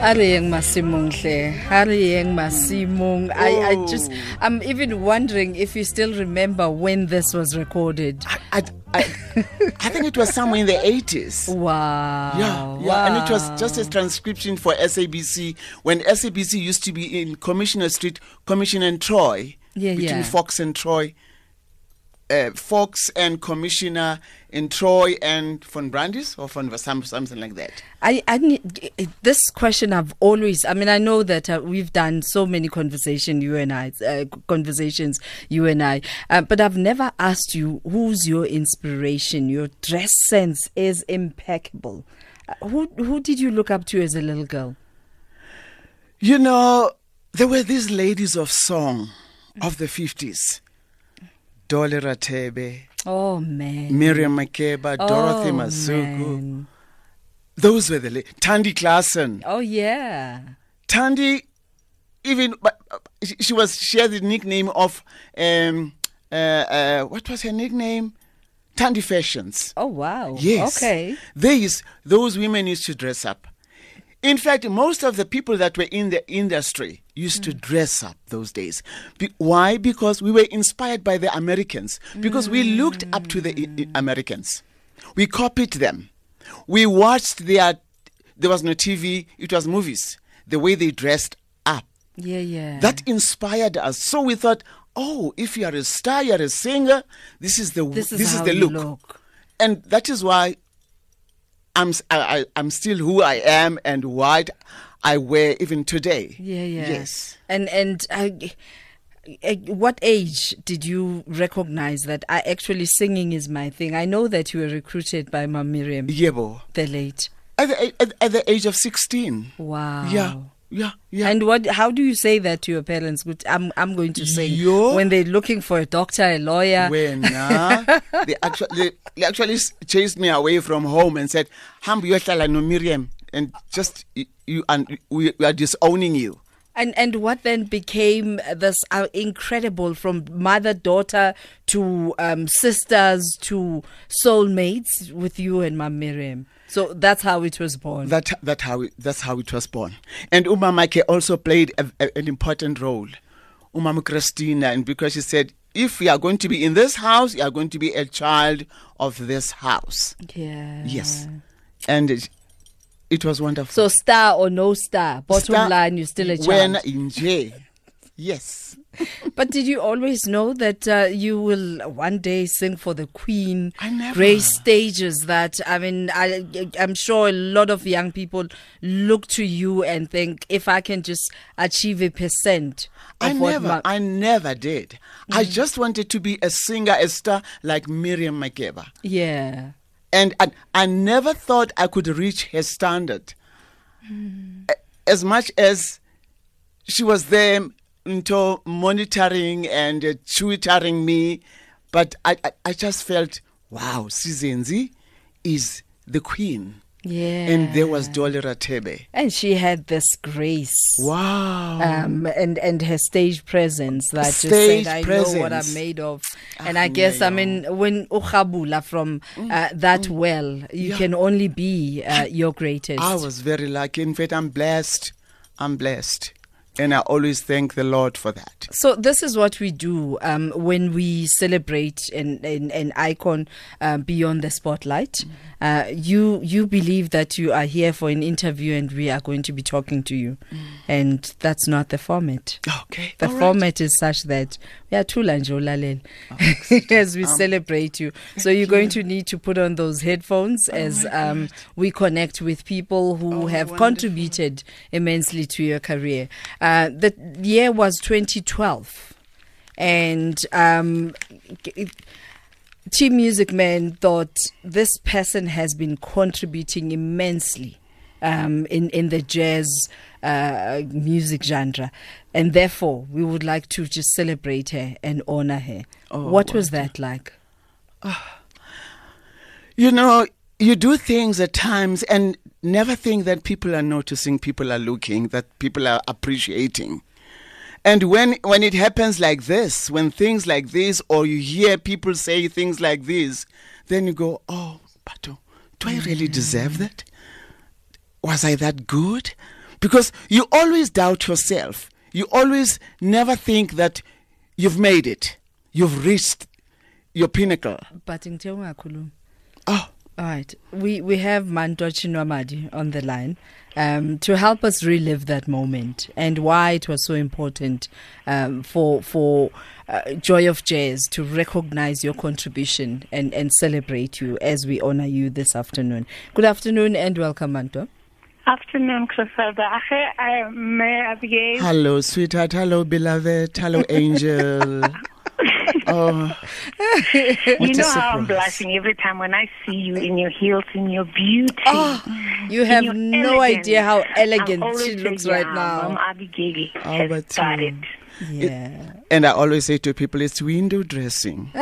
Arieng Masimong hle. Arieng Masimong. I, I just I'm even wondering if you still remember when this was recorded. I, I, I think it was somewhere in the 80s. Wow. Yeah, yeah, and it was just a transcription for SABC when SABC used to be in Commissioner Street, Commissioner and Troy, Yeah, between yeah. Fox and Troy, uh, Fox and Commissioner in Troy and von Brandis or von some, something like that. I, I this question I've always I mean I know that uh, we've done so many conversation you and I uh, conversations you and I uh, but I've never asked you who's your inspiration your dress sense is impeccable uh, who who did you look up to as a little girl You know, there were these ladies of song of the 50s. Dolly Rathebe, oh man Miriam Makeba, Dorothy oh, Masuka. man. Those were the la- Thandi Klaasen. oh yeah Thandi, even but uh, she, she was she had the nickname of um uh, uh what was her nickname? Thandi Fashions. oh wow Yes. okay They used, those women used to dress up. In fact, most of the people that were in the industry used to hmm. dress up those days. Be- why? Because we were inspired by the Americans. Because we looked up to the I- I- Americans. We copied them. We watched their. There was no TV. It was movies. The way they dressed up. yeah yeah That inspired us. So we thought, oh, if you are a star, you are a singer. This is the this is this how the look look. and that is why I'm I, I, am still who I am and what I wear even today. Yeah, yeah. Yes. And and uh, what age did you recognize that I actually singing is my thing? I know that you were recruited by Mam Miriam, Yebo. the late. At the, at, at the age of 16. Wow. Yeah. Yeah. Yeah. And what? How do you say that to your parents? Good, I'm I'm going to say Yo. when they're looking for a doctor, a lawyer. when uh, they actually they, actually chased me away from home and said, "Hambu yohlala no Miriam," and just you and we, we are disowning you. And and what then became this uh, incredible from mother daughter to um, sisters to soulmates with you and Mam Miriam. So that's how it was born. That that how it, that's how it was born. And Umamake also played a, a- an important role. Umama Christina, and because she said, if we are going to be in this house, you are going to be a child of this house. yeah. Yes, and it, it was wonderful. So star or no star, bottom Star- line, you're still a child. When in J, yes. But did you always know that uh, you will one day sing for the Queen? I never. Grace stages that. I mean, I, I'm sure a lot of young people look to you and think, if I can just achieve a percent of I never, Ma- I never did. I Mm. just wanted to be a singer, a star like Miriam Makeba. yeah. and I, I never thought I could reach her standard. A- As much as she was there into monitoring and uh, tutoring me, but I, I, I just felt, wow, Sizenzi is the queen. Yeah. And there was Dolly Rathebe. And she had this grace. Wow. Um, and and her stage presence that just said, "I know what I'm made of." And Ah, I guess, I mean, when ukhabula from uh, that well, you Mm. Yeah. can only be uh, your greatest. I was very lucky. In fact, I'm blessed. I'm blessed. And I always thank the Lord for that. So this is what we do um, when we celebrate an, an, an icon uh, beyond the spotlight. Uh, you you believe that you are here for an interview and we are going to be talking to you, and that's not the format. Okay. The all right. format is such that we are too ulalel as we celebrate you. So you're going to need to put on those headphones as um, we connect with people who Oh, have wonderful. contributed immensely to your career. Uh, the year was 2012, and um, it- T-Musicman thought this person has been contributing immensely um, in in the jazz uh, music genre, and therefore we would like to just celebrate her and honor her. Oh, what was that like? You know, you do things at times and never think that people are noticing, people are looking, that people are appreciating. And when when it happens like this, when things like this, or you hear people say things like this, then you go, "Oh, but do I really mm. deserve that? was I that good? Because you always doubt yourself. You always never think that you've made it. You've reached your pinnacle. but ungakhulumi Oh, All right. We we have Manto Chinwamadi on the line um, to help us relive that moment and why it was so important um, for for uh, Joy of Jazz to recognize your contribution and, and celebrate you as we honor you this afternoon. Good afternoon and welcome, Manto. Afternoon, Griselda. I'm Abigail. hello, sweetheart. Hello, beloved. Hello, angel. oh, You know how I'm surprise. blushing every time when I see you in your heels, in your beauty. Oh, you have no elegance. idea how elegant always she say, looks yeah, right Mom now. Abigail Oh, has but got you- it. Yeah. and I always say to people, it's window dressing.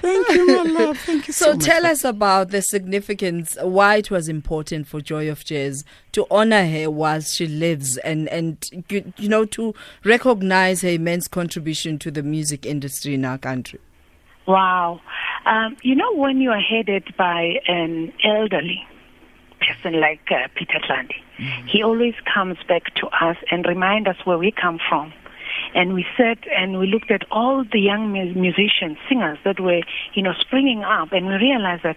Thank you. Thank my love. Thank you so, much. So tell us about the significance, why it was important for Joy of Jazz to honor her while she lives, and and you, you know to recognize her immense contribution to the music industry in our country. Wow. Um, you know, when you are headed by an elderly person like uh, Peter Tladi, he always comes back to us and remind us where we come from. And we sat and we looked at all the young mu- musicians, singers that were, you know, springing up, and we realized that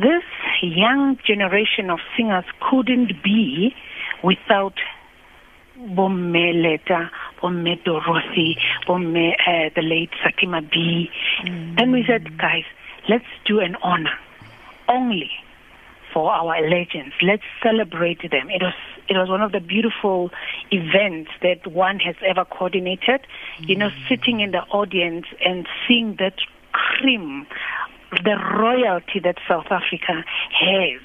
this young generation of singers couldn't be without bomme Leta, bomme Dorothy, bomme uh, the late Sakima B. Then we said, guys, let's do an honor. Only for our legends. Let's celebrate them. It was it was one of the beautiful events that one has ever coordinated. You know, sitting in the audience and seeing that cream, the royalty that South Africa has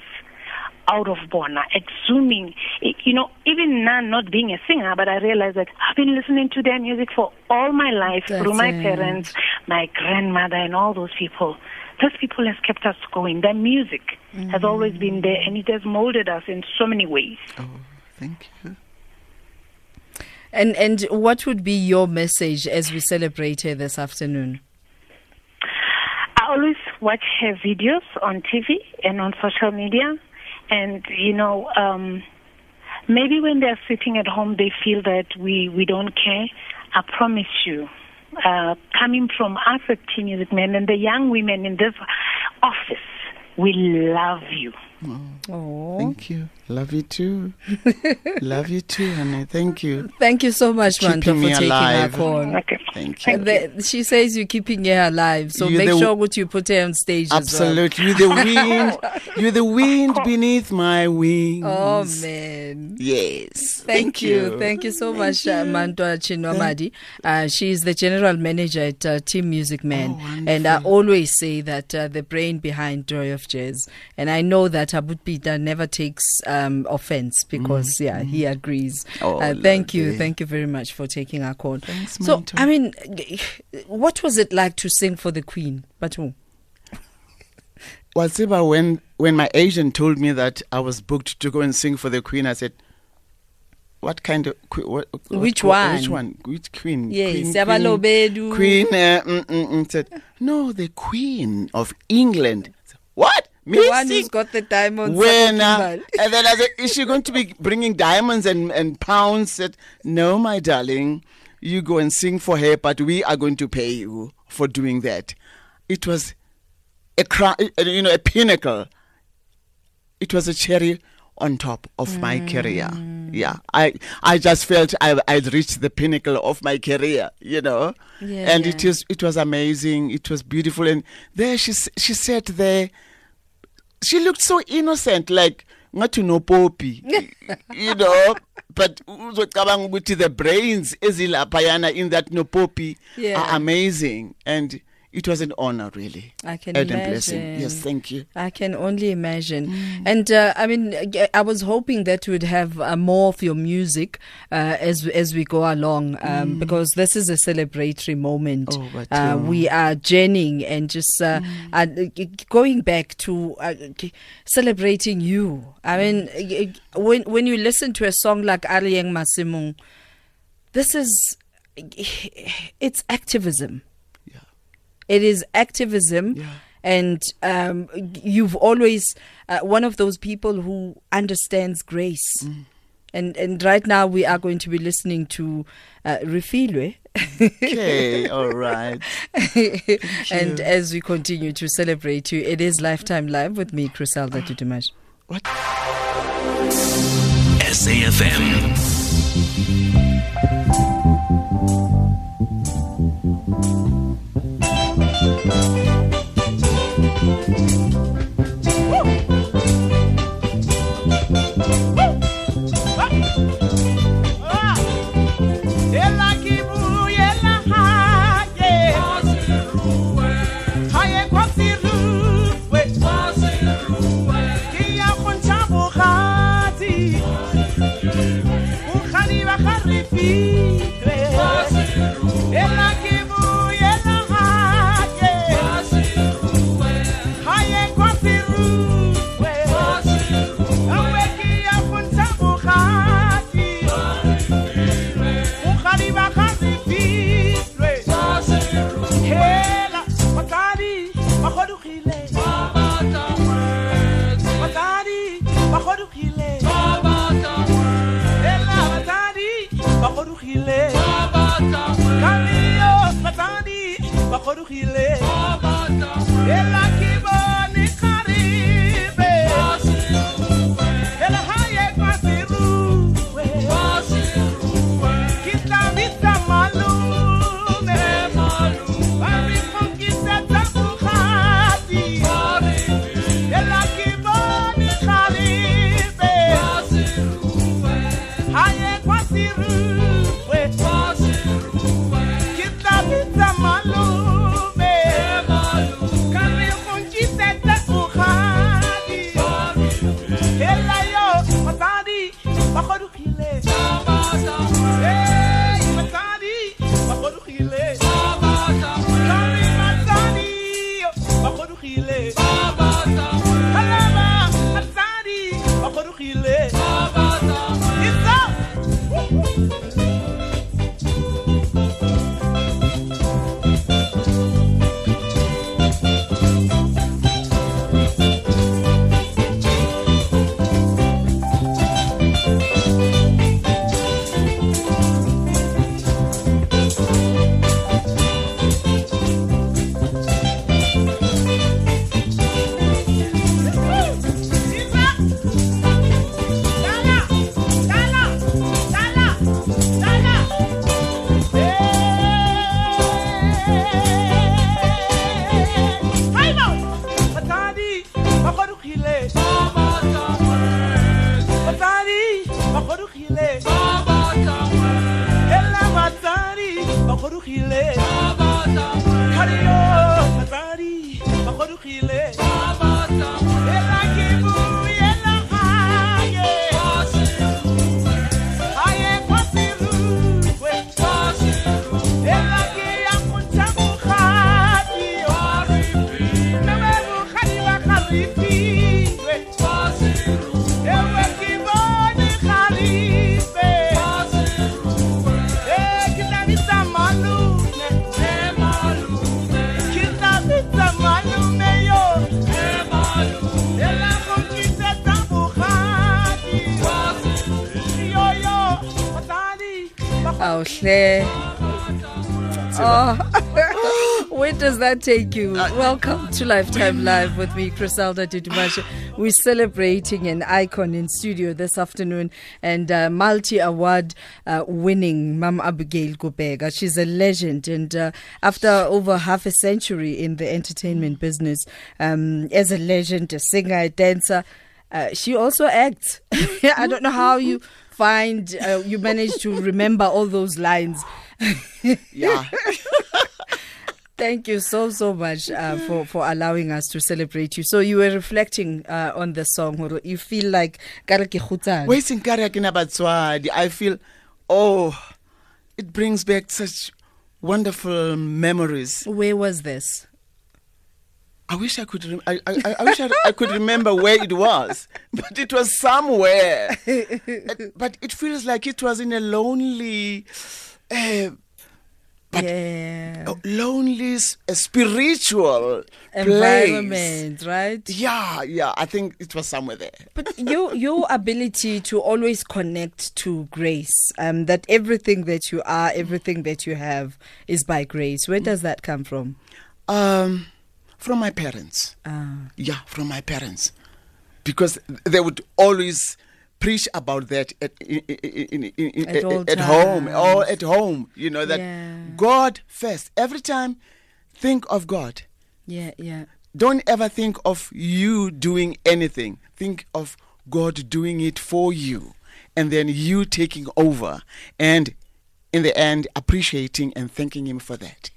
out of Bona, exhuming, you know, even now not being a singer, but I realized that I've been listening to their music for all my life through my it. parents, my grandmother, and all those people. Those people has kept us going. Their music has always been there, and it has molded us in so many ways. Oh, thank you. And and what would be your message as we celebrate her this afternoon? I always watch her videos on TV and on social media, and you know, um, maybe when they're sitting at home, they feel that we we don't care. I promise you, uh, coming from us Team Music Men and the young women in this office, we love you. Oh, Thank you. Love you too. Love you too, honey. Thank you. thank you so much, Keeping Manto, for me taking alive. our call. Okay. Thank you. The, she says you're keeping her alive, so You're make the- sure what you put her on stage Absolutely. You're the wind. You're the wind beneath my wings. Oh man. Yes. Thank, you. Thank you so much, uh, Mantoa Chinwamadi. Uh, she is the general manager at uh, T-Musicman. Oh, and I always say that uh, the brain behind Joy of Jazz. And I know that Abut Peter never takes um, offense because, yeah, he agrees. Mm, Oh, uh, thank you. Thank you very much for taking our call. Thanks, so, Manto. I mean, what was it like to sing for the Queen? Batu? Well, Siba, when when my agent told me that I was booked to go and sing for the Queen, I said, "What kind of what, what- Which one? Which one? Which Queen? Yes, Queen, Yabalobedu. Queen. uh, mm, mm, mm, said, "No, the Queen of England." Said, What? The one who's got the diamonds. when uh, and then I said, "Is she going to be bringing diamonds and and pounds?" Said, "No, my darling, you go and sing for her, but we are going to pay you for doing that." It was a cra- uh, you know a pinnacle. It was a cherry on top of my career. Yeah, I I just felt I I'd reached the pinnacle of my career. You know, Yeah, and it yeah. is it was amazing. It was beautiful, and there she she sat there she looked so innocent like not ngathi no poppy you know but uzocabanga ukuthi the brains ezilaphayana in that no poppy Yeah. are amazing and it was an honor really I can and imagine. blessing yes thank you I can only imagine. And uh, I mean, I- was hoping that we'd have uh, more of your music uh, as as we go along, um, because this is a celebratory moment. Oh, but, uh, uh, we are journeying and just uh, uh, going back to uh, celebrating you. I mean, when when you listen to a song like Arieng Masimung, this is it's activism. Yeah It is activism. Yeah. and um, you've always uh, one of those people who understands grace. Mm. And and right now we are going to be listening to uh, Refilwe. Okay, all right. and as we continue to celebrate you, it is Lifetime Live with me, Criselda Tutumash. What? SAFM. Awuhle. Oh. Where does that take you? Welcome to Lifetime Live with me, Criselda Dudumashe. We're celebrating an icon in studio this afternoon and uh, multi award uh, winning Mam Abigail Kubeka. She's a legend, and uh, after over half a century in the entertainment business, um, as a legend, a singer, a dancer, uh, she also acts. I don't know how you find uh, you manage to remember all those lines. Yeah. Thank you so so much uh, for for allowing us to celebrate you. So you were reflecting uh, on the song. You feel like "Ka re ke kgutsana." Waiting Karakina Batswadi, I feel, oh, it brings back such wonderful memories. Where was this? I wish I could. Rem- I, I, I- wish I, I could remember where it was, but it was somewhere. But it feels like it was in a lonely, uh, but yeah. lonely, spiritual place. Environment, right? Yeah, yeah. I think it was somewhere there. But your your ability to always connect to grace, um, that everything that you are, everything that you have, is by grace. Where does that come from? Um, from my parents. Ah. Yeah, from my parents, because they would always preach about that at in, in, in, in, At at home or at home. You know that Yeah. God first. Every time, think of God. Yeah, yeah. Don't ever think of you doing anything. Think of God doing it for you, and then you taking over, and in the end, appreciating and thanking Him for that.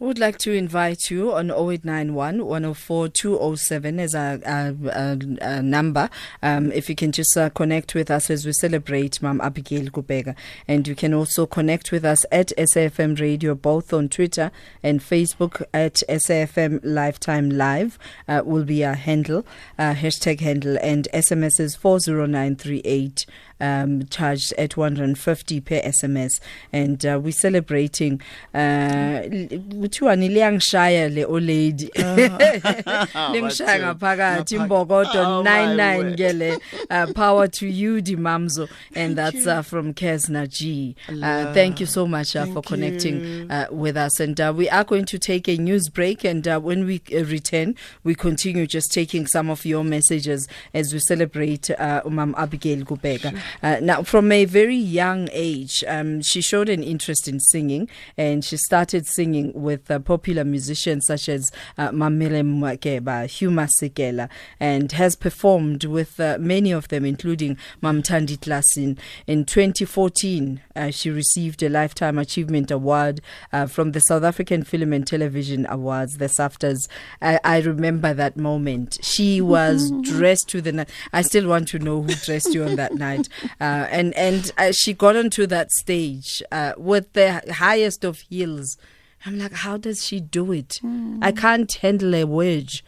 Would like to invite you on 0891 104 207 as a, a, a, a number. Um, if you can just uh, connect with us as we celebrate Mam Abigail Kubeka. And you can also connect with us at SAFM Radio, both on Twitter and Facebook at SAFM Lifetime Live, uh, will be our handle, uh, hashtag handle, and SMS is 40938 um, charged at 150 per SMS. And uh, we're celebrating uh, kuthiwa niliyangishaya le old lady lingishaya ngaphakathi Ngapha- imbokodo Oh, my 99 word. ke le uh, power to you dimamzo and that's uh, from Kesna G uh, thank you so much uh, for connecting uh, with us. And uh, we are going to take a news break. And uh, when we uh, return we continue just taking some of your messages as we celebrate uh, Umam Abigail Kubeka uh, now from a very young age um, she showed an interest in singing. And she started singing with uh, popular musicians such as uh, Mamele Makeba, Hugh Masekela and has performed with uh, many of them including Mamtandi Klaasen in 2014 uh, she received a lifetime achievement award uh, from the South African Film and Television Awards the SAFTAs. I, I remember that moment. She was dressed to the ni- I still want to know who dressed you on that night. Uh, and and uh, she got onto that stage uh, with the highest of heels I'm like, how does she do it? I can't handle a wage.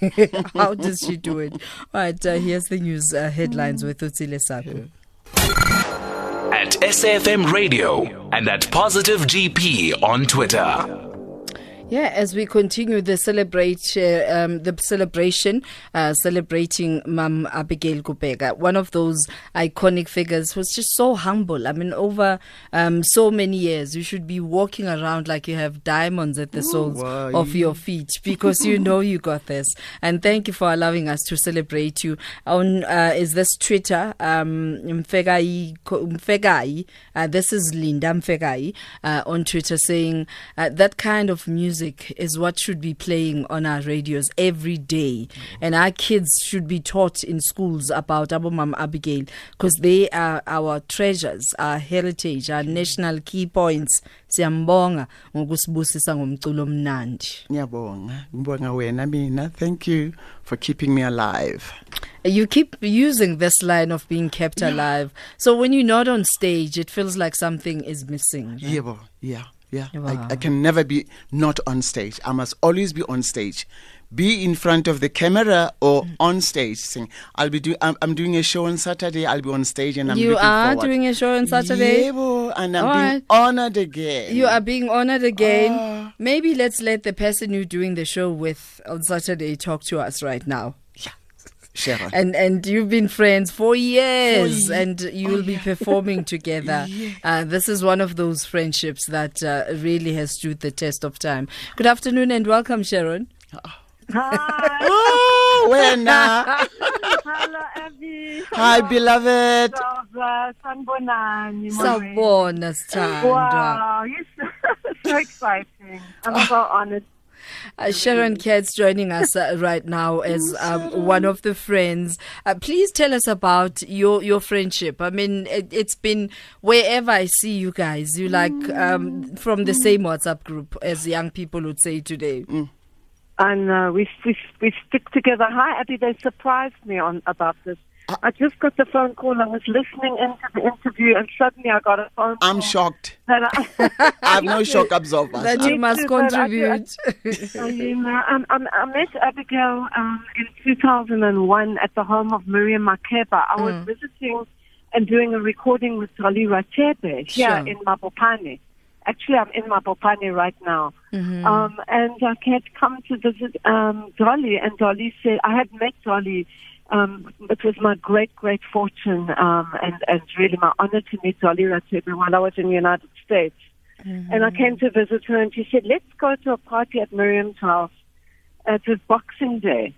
how does she do it? All right, uh, here's the news uh, headlines with Utsile Saku. At SAFM Radio and at Positive GP on Twitter. Yeah, as we continue the celebrate uh, um, the celebration, uh, celebrating Mam Abigail Kubeka, one of those iconic figures, was just so humble. I mean, over um, so many years, you should be walking around like you have diamonds at the soles of your feet because you know you got this. And thank you for allowing us to celebrate you. On uh, is this Twitter, um, Mfegai, Mfegai. Uh, this is Linda Mfegai uh, on Twitter saying uh, that kind of music is what should be playing on our radios every day, and our kids should be taught in schools about Abomam Abigail because they are our treasures, our heritage, our national key points. Siyambonga ngokusibusisa ngomculo omnandi. Ngiyabonga. Ngibonga wena mina. Thank you for keeping me alive. You keep using this line of being kept alive. So when you're not on stage, it feels like something is missing. right? Yebo, yeah, yeah. Wow. I, I can never be not on stage. I must always be on stage. Be in front of the camera or Mm. on stage. Sing. I'll be doing. I'm, I'm doing a show on Saturday. I'll be on stage and I'm You are forward. doing a show on Saturday? Yebo, and I'm All being right. honored again. You are being honored again. Ah. Maybe let's let the person you're doing the show with on Saturday talk to us right now. Sharon. And and you've been friends for years, ye- and you will be performing together. Yeah. Uh, this is one of those friendships that uh, really has stood the test of time. Good afternoon and welcome, Sharon. Hi, oh, wena. hello, Abby. Hi, beloved. Hello, Sanbonani. Sawubona Sithandwa. Wow, you're so, so exciting. I'm so honored. Uh, Sharon Katz joining us uh, right now as um, one of the friends. Uh, please tell us about your your friendship. I mean, it, it's been wherever I see you guys, you like um, from the same WhatsApp group, as young people would say today. And uh, we, we we stick together. Hi, Abby. They surprised me on about this. I just got the phone call. I was listening into the interview, and suddenly I got a phone call. I'm shocked. that I, I have no shock absorber. That you must too, but I contribute. I mean, um, um, I met Abigail um, in 2001 at the home of Miriam Makeba. I was visiting and doing a recording with Dolly Rathebe here Sure. in Mabopane. Actually, I'm in Mabopane right now. Um, and I had come to visit um, Dolly, and Dolly said, I had met Dolly. Um, it was my great, great fortune um, and, and really my honor to meet Dolly Rathebe while I was in the United States. And I came to visit her, and she said, let's go to a party at Miriam's house. It was Boxing Day.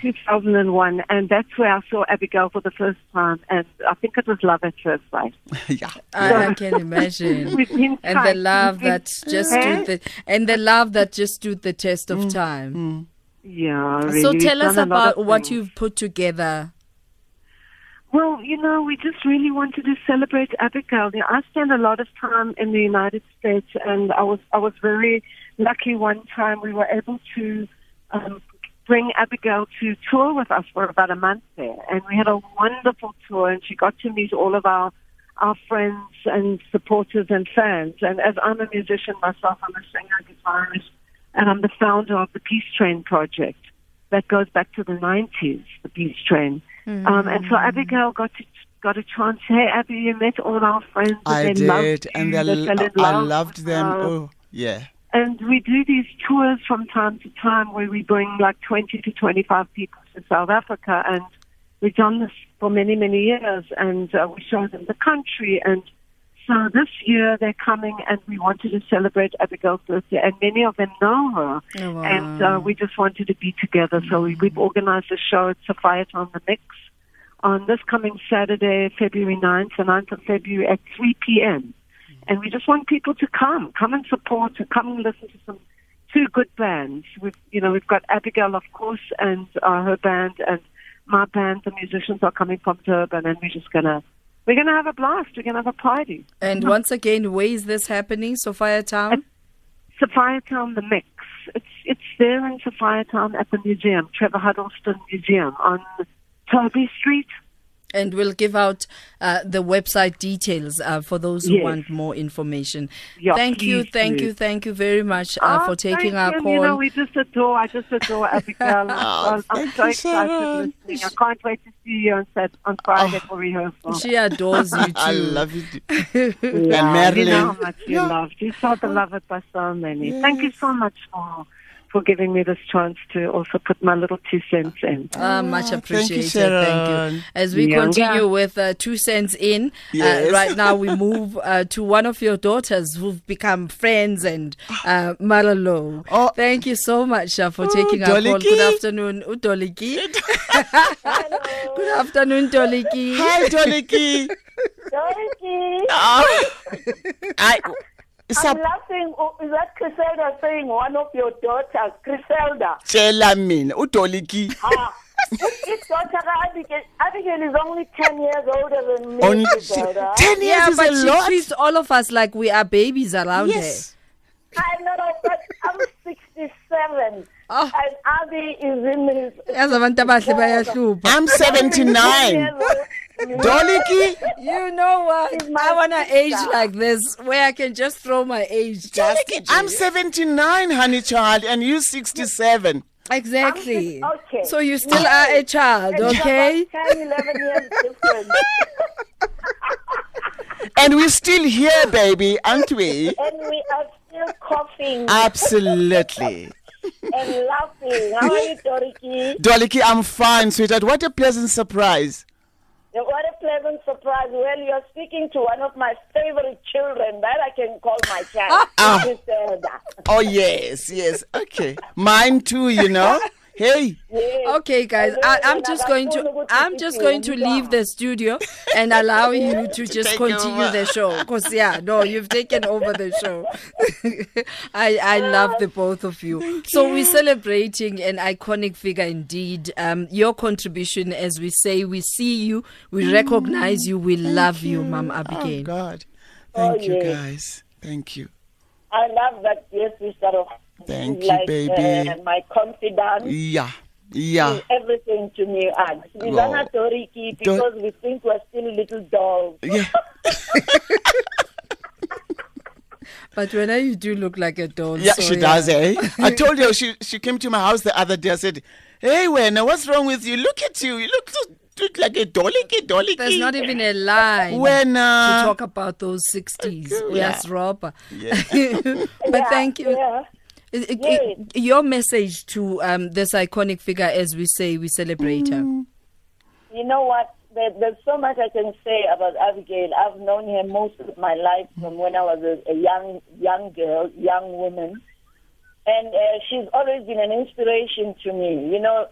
2001, and that's where I saw Abigail for the first time, and I think it was love at first sight. yeah. I, I can imagine. We've and the love that just stood the and the love that just stood the test of time. Yeah, really. So We've tell us done a lot about what you've put together. Well, you know, we just really wanted to celebrate Abigail. You know, I spent a lot of time in the United States, and I was I was very lucky. One time, we were able to um, bring Abigail to tour with us for about a month there, and we had a wonderful tour. And she got to meet all of our our friends and supporters and fans. And as I'm a musician myself, I'm a singer, guitarist, and I'm the founder of the Peace Train Project that goes back to the 90s, the Peace Train. Um, and so Abigail got to, got a chance. Hey, Abby, you met all our friends. And I they loved did, you, and they they I love loved them. her. Oh, yeah. And we do these tours from time to time where we bring like 20 to 25 people to South Africa. And we've done this for many, many years. And uh, we show them the country. And so this year they're coming and we wanted to celebrate Abigail's birthday. And many of them know her. Oh, wow. And uh, we just wanted to be together. So we, we've organized a show at Sophia on The Mix on this coming Saturday, February 9th, the 9th of February at 3 p.m. And we just want people to come, come and support, and come and listen to some two good bands. We've, you know, we've got Abigail, of course, and uh, her band, and my band. The musicians are coming from Durban, and we're just gonna, we're gonna have a blast. We're gonna have a party. And once again, where is this happening? Sophiatown? Sophia Town, the mix. It's it's there in Sophiatown at the museum, Trevor Huddleston Museum on Toby Street. And we'll give out uh, the website details uh, for those who Yes. want more information. Yeah, thank you, thank do. you, thank you very much uh, Oh, for taking thank our you. call. You know, we just adore. I just adore Abigail. I'm, I'm thank so you, excited Sharon. listening. I can't wait to see you on set, on Friday for rehearsal. she adores you too. I love you. too. Yeah, and You know Marilyn. how much you loved. You're so beloved by so many. Thank you so much for for giving me this chance to also put my little two cents in. Ah, much thank you, appreciated. Thank you. As we Yeah. continue with uh, two cents in, Yes. uh, right now we move uh, to one of your daughters who've become friends and uh, Maralo. Oh. Thank you so much uh, for taking our call. Good afternoon, Udoliki. Good afternoon, Doliki. Hi, Doliki. Dorothy, oh. I, I'm laughing. Oh, Is that Griselda saying one of your daughters, Griselda? tshela mina udoliki Ah, his daughter Abigail, Abigail is only 10 years older than me, only Griselda. 10 years Yeah, is but a she lot treats all of us like we are babies around yes I'm not, but I'm 67. Oh. And Abby is in his. her. Yazi abantu abahle bayahlupha. i'm 79 doliki You know what? I want to sister. age like this where I can just throw my age. Just i'm 79 honey child and you 67 Exactly. Just- okay. So you still are a child, It's okay? about 10, 11 years difference. and we're still here baby aren't we and we are still coughing absolutely and laughing. How are you, Dorothy? doliki i'm fine sweetheart what a pleasant surprise What a pleasant surprise. Well, you're speaking to one of my favorite children. That I can call my child, Ah. Oh yes yes. Okay. Mine too you know hey Yes. Okay, guys, I, I'm just going to I'm just going to leave the studio and allow you to just take continue over. the show. Cause yeah, no, you've taken over the show. I I love the both of you. So we're celebrating an iconic figure indeed. Um, your contribution, as we say, we see you, we recognize you, we love you, Mom Abigail. oh god thank you yes. guys thank you I love that dear sister of Thank she's you, like, baby. Uh, my confidant. yeah yeah She's everything to me. And Oh. Bizana Toriki because we think we're still little dolls. yeah But when you do look like a doll. Yeah, so she does, eh? I told you she she came to my house the other day. I said, "Hey, when what's wrong with you? Look at you. You look so look like a dolly, dolly. There's not even a line When, uh, to talk about those 60s. Yes, Rob. Yeah. but Yeah, thank you. Yeah. I- I- Yes. Your message to um, this iconic figure, as we say, we celebrate her. You know what? There, there's so much I can say about Abigail. I've known her most of my life from when I was a, a young young girl, young woman, and uh, she's always been an inspiration to me. You know,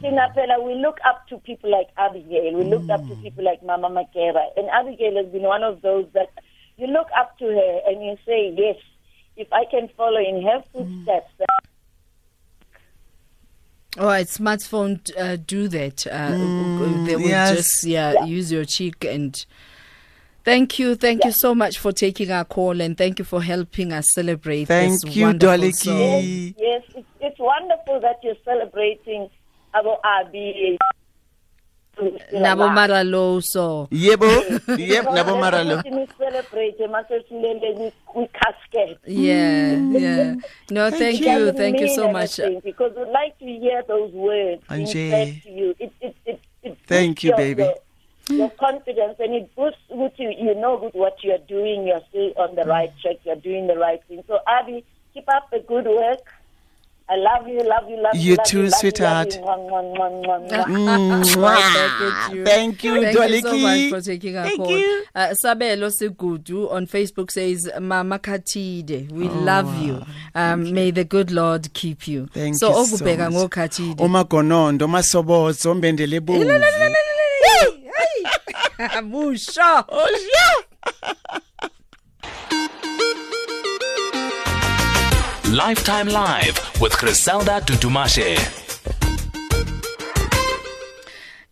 Tina Pella, we look up to people like Abigail. We look up to people like Mama Makeba, and Abigail has been one of those that you look up to her and you say, yes, if I can follow in her footsteps. All right, smartphone uh, do that. Uh, they will yes. just yeah, use your cheek and. Thank you, thank you so much for taking our call and thank you for helping us celebrate Thank this you, wonderful Dolly song. Yes, it's, it's wonderful that you're celebrating Abo Abi. Nabo Maraloso. Yebo, yep, nabo maralo. celebrate masechilele casket. Yeah, mm. yeah. No, thank you, thank you so much. Because we'd like to hear those words being Anje. to you. It, it, it, it Thank you, your, baby. Your, your confidence and it boosts with you. You know with what you're doing. You're still on the right track. You're doing the right thing. So Abby, keep up the good work. I love you, love you, love you. You love too, love love sweetheart. you. Mm, you. Thank you, Thank Dolly you so Key. much for taking our Thank call. you. Uh, Sabelo Segudu on Facebook says, Mama Katide, we love you. Um, may the good Lord keep you. Thank so, you so okubheka much. ngokhatide. Omagonondo, masobozo, mbendele bomvu. Musha. Oh, Lifetime Live with Griselda Dudumashe.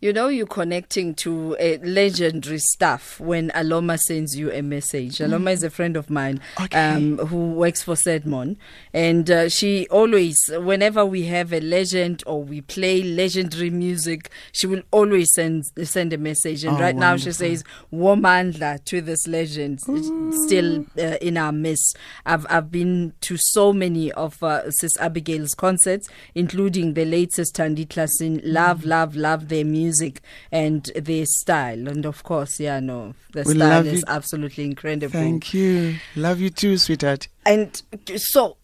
You know, you're connecting to uh, legendary stuff when Aloma sends you a message. Aloma is a friend of mine Okay. um, who works for Sedmon. And uh, she always, whenever we have a legend or we play legendary music, she will always send send a message. And Oh, right now she wonderful. says, Womandla to this legend, It's still uh, in our midst. I've, I've been to so many of uh, Sis Abigail's concerts, including the latest Thandi Klaasen. Love, love, love their music and their style. And of course, yeah, no, the We style is you. absolutely incredible. Thank you. Love you too, sweetheart. And so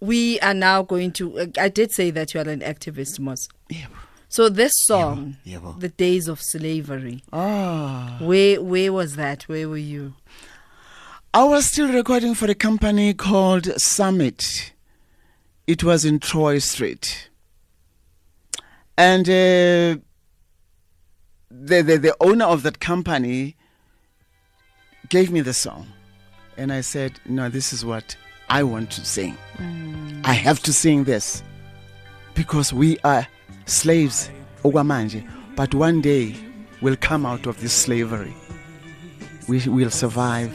we are now going to. I did say that you are an activist, Mos. Yeah. So this song, yeah, well. "The Days of Slavery," Ah. where where was that? Where were you? I was still recording for a company called Summit. It was in Troy Street. And uh, the, the, the owner of that company gave me the song. And I said, No, this is what I want to sing. Mm. I have to sing this because we are slaves, okwamanje, but one day we'll come out of this slavery we will survive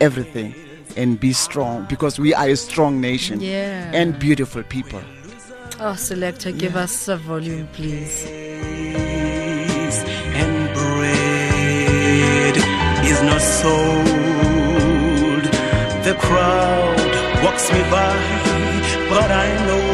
everything and be strong because we are a strong nation Yeah. and beautiful people. Oh, selector, give us a volume, please. Is not sold. The crowd walks me by, but I know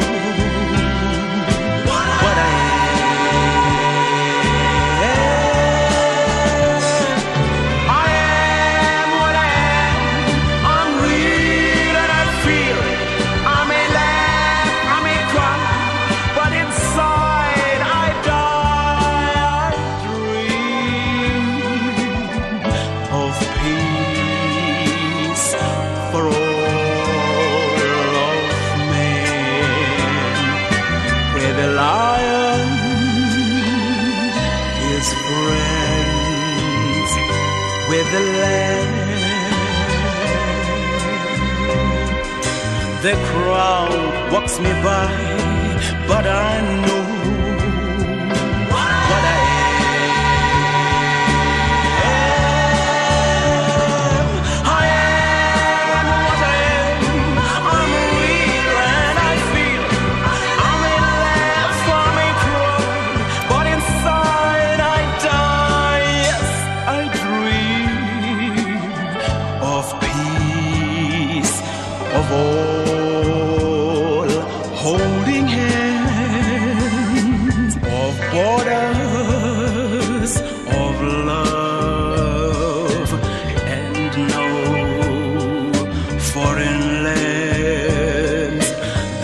crowd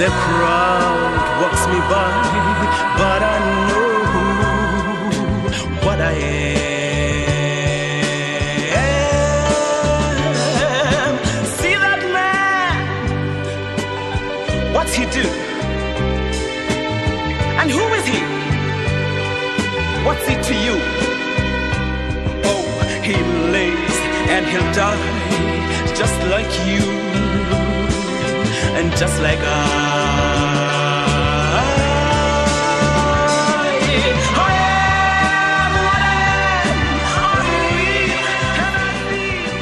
The crowd walks me by, but I know what I am. See that man? What's he do? And who is he? What's he to you? Oh, he lives and he'll die just like you just like I. I am what I am. I'm weak and I feel.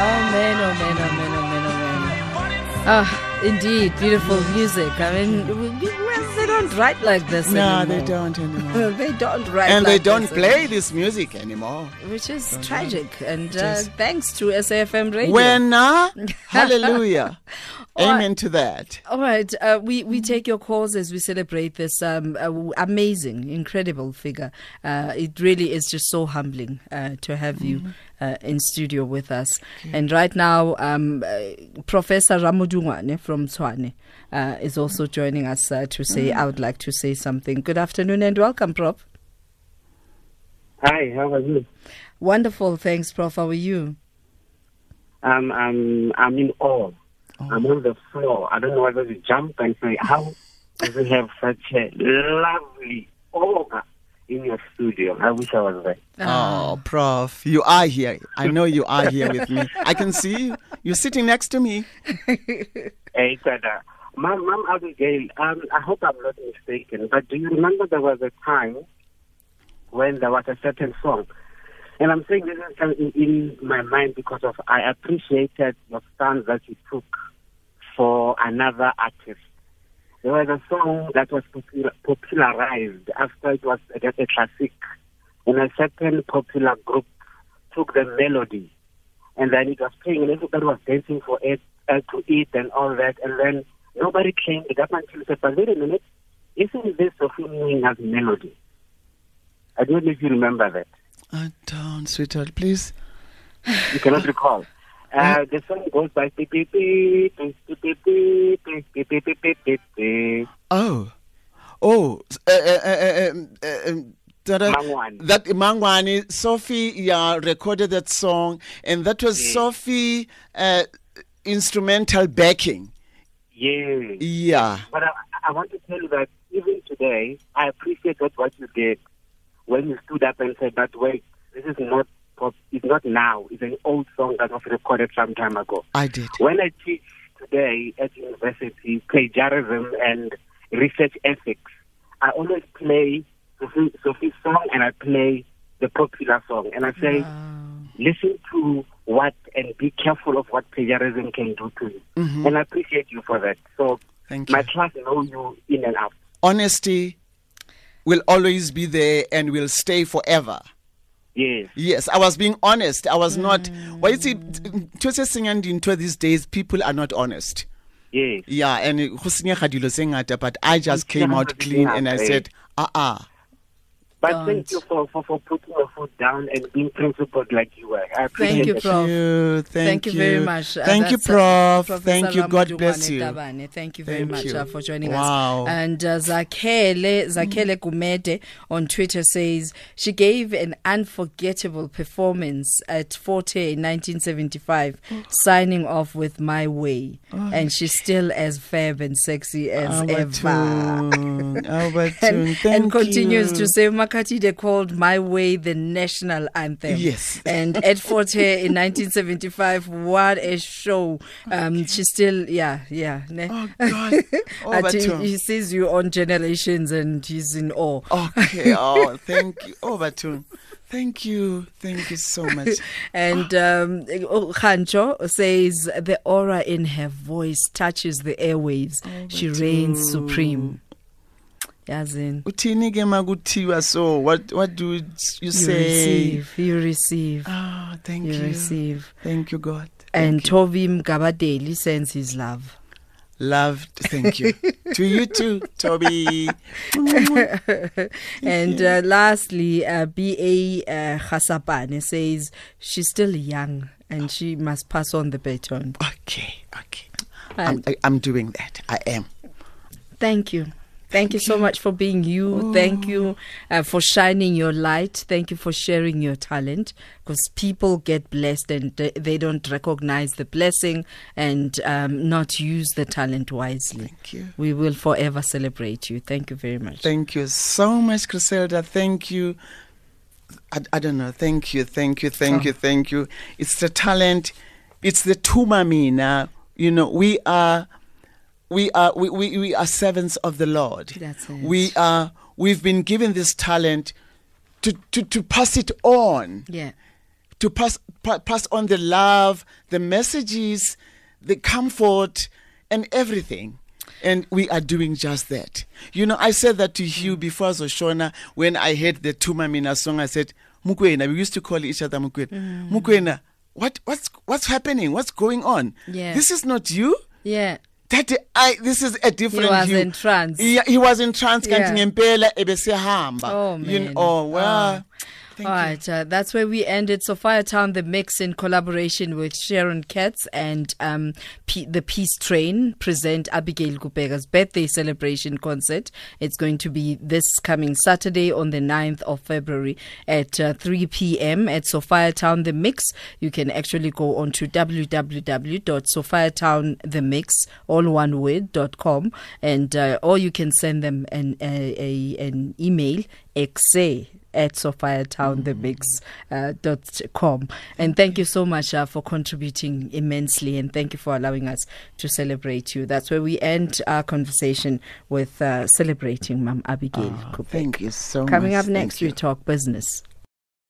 Oh man, oh man, oh man, oh man, oh man, oh man. Ah, indeed, beautiful music. I mean, w- w- well, they don't write like this No, anymore. they don't anymore. they don't write and they don't this play anymore, this music anymore. which is tragic. And uh, thanks to SAFM Radio. When uh, hallelujah. All right. Amen to that. All right, uh, we we take your calls as we celebrate this um, uh, amazing, incredible figure. Uh, it really is just so humbling uh, to have you uh, in studio with us. And right now, um, uh, Professor Ramodungwane from Tshwane uh, is also joining us uh, to say, I would like to say something. Good afternoon and welcome, Prof. Hi, how are you? Wonderful, thanks, Prof. How are you? Um, I'm I'm in awe. I'm on the floor. I don't know whether to jump and say, how do you have such a lovely aura in your studio? I wish I was there. Ah. Oh, Prof, you are here. I know you are here with me. I can see you. You're sitting next to me. Hey, Tada. Mom, Mom Abigail, um, I hope I'm not mistaken, but do you remember there was a time when there was a certain song? And I'm saying this is uh, in, my mind because of I appreciated your stance that you took for another artist. There was a song that was popularized after it was a, a classic, and a certain popular group took the melody and then it was playing and everybody was dancing for it uh, to eat and all that and then nobody claimed it up until said, but wait a minute, isn't this Sophie Mgcina's melody? I don't know if you remember that. I don't, sweetheart, please. You cannot recall. Uh, the song goes by beep, beep, beep, beep, beep, beep, beep, beep, beep, beep, beep, beep. Oh, oh, uh, uh, uh, uh, uh, uh, that, uh, Mangwane, Sophie, yeah, recorded that song, and that was Yes. Sophie uh, instrumental backing. Yeah. Yeah. But I, I want to tell you that even today, I appreciate that what you did when you stood up and said, but wait, this is not pop, it's not now. It's an old song that was recorded some time ago. I did. When I teach today at university plagiarism and research ethics, I always play Sophie, Sophie's song and I play the popular song. And I say, listen to what and be careful of what plagiarism can do to you. Mm-hmm. And I appreciate you for that. So Thank you. my you. class know you in and out. Honesty will always be there and will stay forever. Yes. Yes, I was being honest. I was not. Why is it? To these days, people are not honest. Yes. Yeah, and go senyega dilo tse ngata, but I just came out clean and I said, uh uh But thank you for, for, for putting your foot down and being principled like you were. I appreciate Thank you, it. Prof. you, thank, Thank you very much. Uh, Thank you, uh, Prof. Professor Thank you. God bless you. Tabane. Thank you very Thank much you. uh, for joining Wow. us. And uh, Zakele, Zakele Gumede on Twitter says she gave an unforgettable performance at Forte in 1975, signing off with My Way. And she's still as fab and sexy as ever. Albertune, Albertune, and, thank and continues you. to say Makatide called My Way the national anthem. Yes. And at Forte in 1975, what a show. Um, she's still, yeah, yeah. ne? Oh God, oh, he, he sees you on Generations and he's in awe. Okay. Oh, thank you, oh, Albertune. Thank you, thank you so much. And um, oh, Khancho says the aura in her voice touches the airwaves. she reigns supreme. Yazin. Uthini ke makuthiwa so? What what do you say? You say? receive, you receive, Oh, thank you you. receive. Thank you, God. And Tovim Gabadeli sends his love. Loved. Thank you. to you too, Toby. and uh, lastly, uh, B.A. Uh, Khasapane says she's still young and she must pass on the baton. Okay, okay. I'm, I, I'm doing that. I am. thank you. Thank you so much for being you. Thank you uh, for shining your light. Thank you for sharing your talent because people get blessed and they, they don't recognize the blessing and um, not use the talent wisely. Thank you. We will forever celebrate you. Thank you very much. Thank you so much, Griselda. Thank you. I, I don't know. Thank you, thank you, thank Oh. you, thank you. It's the talent. It's the Thuma Mina. You know, we are, we are, we, we, we are servants of the Lord. That's it. We are. We've been given this talent to to, to pass it on yeah. to pass pa- pass on the love, the messages, the comfort, and everything. And we are doing just that. You know, I said that to Hugh before Zoshona when I heard the Thuma Mina song. I said, Mukwena, we used to call each other Mukwena. Mm. Mukwena, what, what's, what's happening? What's going on? Yeah. This is not you. Yeah. That I, this is a different he was Hugh. in trance. Yeah, he was in trance. Yeah. kanti ngempela ebesehamba. Oh, You man. kn- oh, well. Oh. Oh. All right, uh, that's where we ended. Sophiatown, the mix in collaboration with Sharon Katz and um, P- the Peace Train present Abigail Kubeka's birthday celebration concert. It's going to be this coming Saturday on the 9th of February at uh, 3 p.m. at Sophiatown, the mix. You can actually go on to www.sophiatownthemix, all one word, dot com, and uh, or you can send them an, a, a, an email, exe at sophiatownthemix uh, dot com. And thank you so much uh, for contributing immensely and thank you for allowing us to celebrate you. That's where we end our conversation with uh, celebrating Mam Abigail Oh, thank you so Coming much. Coming up next, we talk business.